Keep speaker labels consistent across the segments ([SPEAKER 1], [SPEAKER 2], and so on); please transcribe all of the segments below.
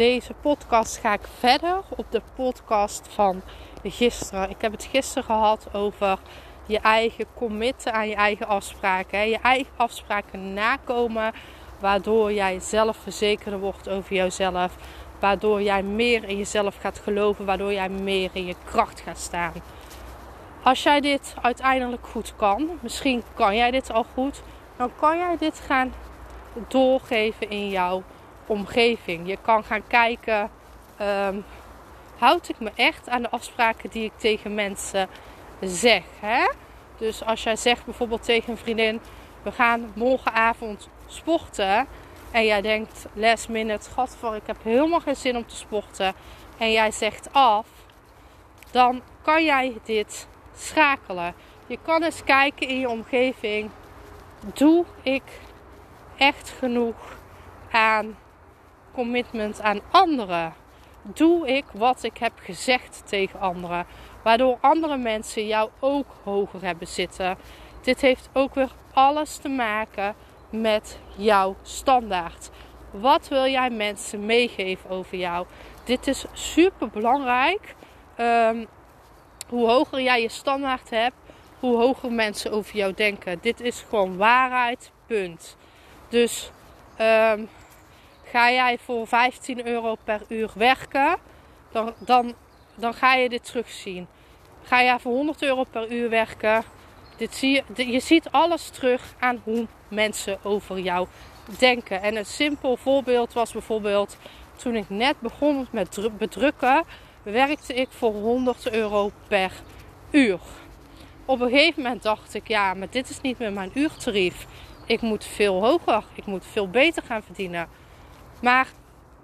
[SPEAKER 1] Deze podcast ga ik verder op de podcast van gisteren. Ik heb het gisteren gehad over je eigen committen aan je eigen afspraken. Je eigen afspraken nakomen, waardoor jij zelfverzekerder wordt over jezelf. Waardoor jij meer in jezelf gaat geloven, waardoor jij meer in je kracht gaat staan. Als jij dit uiteindelijk goed kan, misschien kan jij dit al goed, dan kan jij dit gaan doorgeven in jouw omgeving. Je kan gaan kijken, um, houd ik me echt aan de afspraken die ik tegen mensen zeg. Hè? Dus als jij zegt bijvoorbeeld tegen een vriendin, we gaan morgenavond sporten. En jij denkt last minute, gadver, ik heb helemaal geen zin om te sporten. En jij zegt af, dan kan jij dit schakelen. Je kan eens kijken in je omgeving. Doe ik echt genoeg aan commitment aan anderen? Doe ik wat ik heb gezegd tegen anderen? Waardoor andere mensen jou ook hoger hebben zitten. Dit heeft ook weer alles te maken met jouw standaard. Wat wil jij mensen meegeven over jou? Dit is super belangrijk. Um, hoe hoger jij je standaard hebt, hoe hoger mensen over jou denken. Dit is gewoon waarheid, punt. Dus um, ga jij voor 15 euro per uur werken, dan, dan, dan ga je dit terugzien. Ga jij voor 100 euro per uur werken, dit zie je, je ziet alles terug aan hoe mensen over jou denken. En een simpel voorbeeld was bijvoorbeeld toen ik net begon met bedrukken, werkte ik voor 100 euro per uur. Op een gegeven moment dacht ik, ja, maar dit is niet meer mijn uurtarief. Ik moet veel hoger, ik moet veel beter gaan verdienen. Maar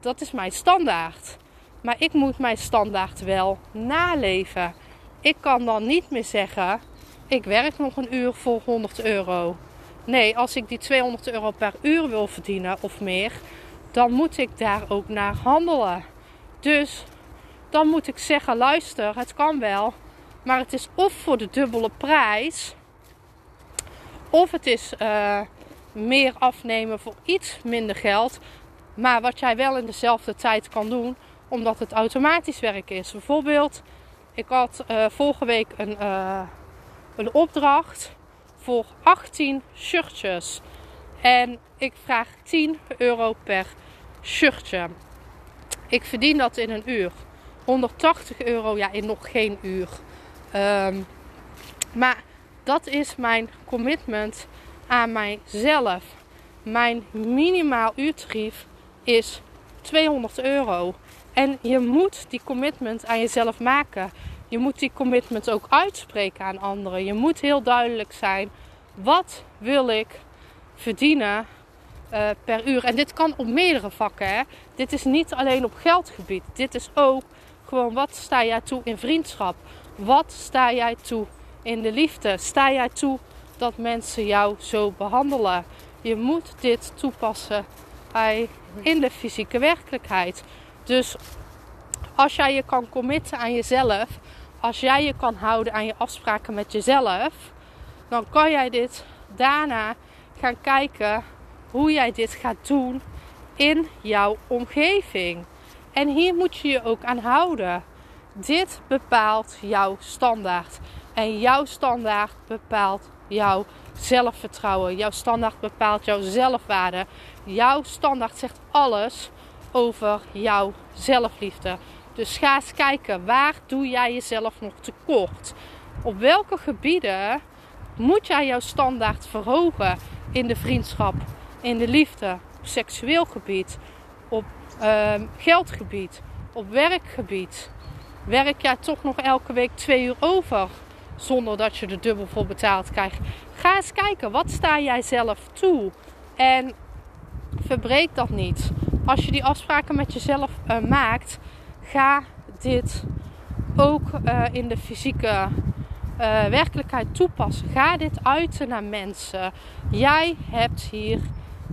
[SPEAKER 1] dat is mijn standaard. Maar ik moet mijn standaard wel naleven. Ik kan dan niet meer zeggen: ik werk nog een uur voor 100 euro. Nee, als ik die 200 euro per uur wil verdienen of meer, dan moet ik daar ook naar handelen. Dus dan moet ik zeggen: luister, het kan wel, maar het is of voor de dubbele prijs, of het is uh, meer afnemen voor iets minder geld. Maar wat jij wel in dezelfde tijd kan doen, omdat het automatisch werk is. Bijvoorbeeld, ik had uh, vorige week een, uh, een opdracht voor 18 shirtjes. En ik vraag 10 euro per shirtje. Ik verdien dat in een uur. 180 euro, ja, in nog geen uur. Um, maar dat is mijn commitment aan mijzelf. Mijn minimaal uurtarief is 200 euro. En je moet die commitment aan jezelf maken. Je moet die commitment ook uitspreken aan anderen. Je moet heel duidelijk zijn: wat wil ik verdienen uh, per uur? En dit kan op meerdere vakken. Hè? Dit is niet alleen op geldgebied. Dit is ook gewoon wat sta jij toe in vriendschap? Wat sta jij toe in de liefde? Sta jij toe dat mensen jou zo behandelen? Je moet dit toepassen in de fysieke werkelijkheid. Dus als jij je kan committen aan jezelf, als jij je kan houden aan je afspraken met jezelf, dan kan jij dit daarna gaan kijken hoe jij dit gaat doen in jouw omgeving. En hier moet je je ook aan houden. Dit bepaalt jouw standaard. En jouw standaard bepaalt jouw zelfvertrouwen. Jouw standaard bepaalt jouw zelfwaarde. Jouw standaard zegt alles over jouw zelfliefde. Dus ga eens kijken, waar doe jij jezelf nog tekort? Op welke gebieden moet jij jouw standaard verhogen in de vriendschap, in de liefde, op seksueel gebied, op uh, geldgebied, op werkgebied? Werk jij toch nog elke week twee uur over zonder dat je er dubbel voor betaald krijgt? Ga eens kijken, wat sta jij zelf toe? En verbreek dat niet. Als je die afspraken met jezelf uh, maakt, ga dit ook uh, in de fysieke uh, werkelijkheid toepassen. Ga dit uiten naar mensen. Jij hebt hier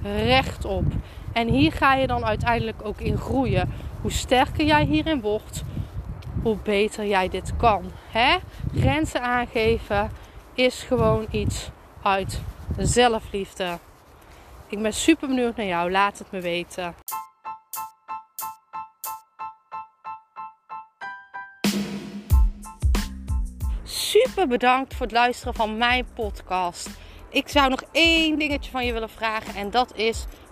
[SPEAKER 1] recht op. En hier ga je dan uiteindelijk ook in groeien. Hoe sterker jij hierin wordt, hoe beter jij dit kan. Hè? Grenzen aangeven is gewoon iets uit zelfliefde. Ik ben super benieuwd naar jou. Laat het me weten. Super bedankt voor het luisteren van mijn podcast. Ik zou nog één dingetje van je willen vragen en dat is: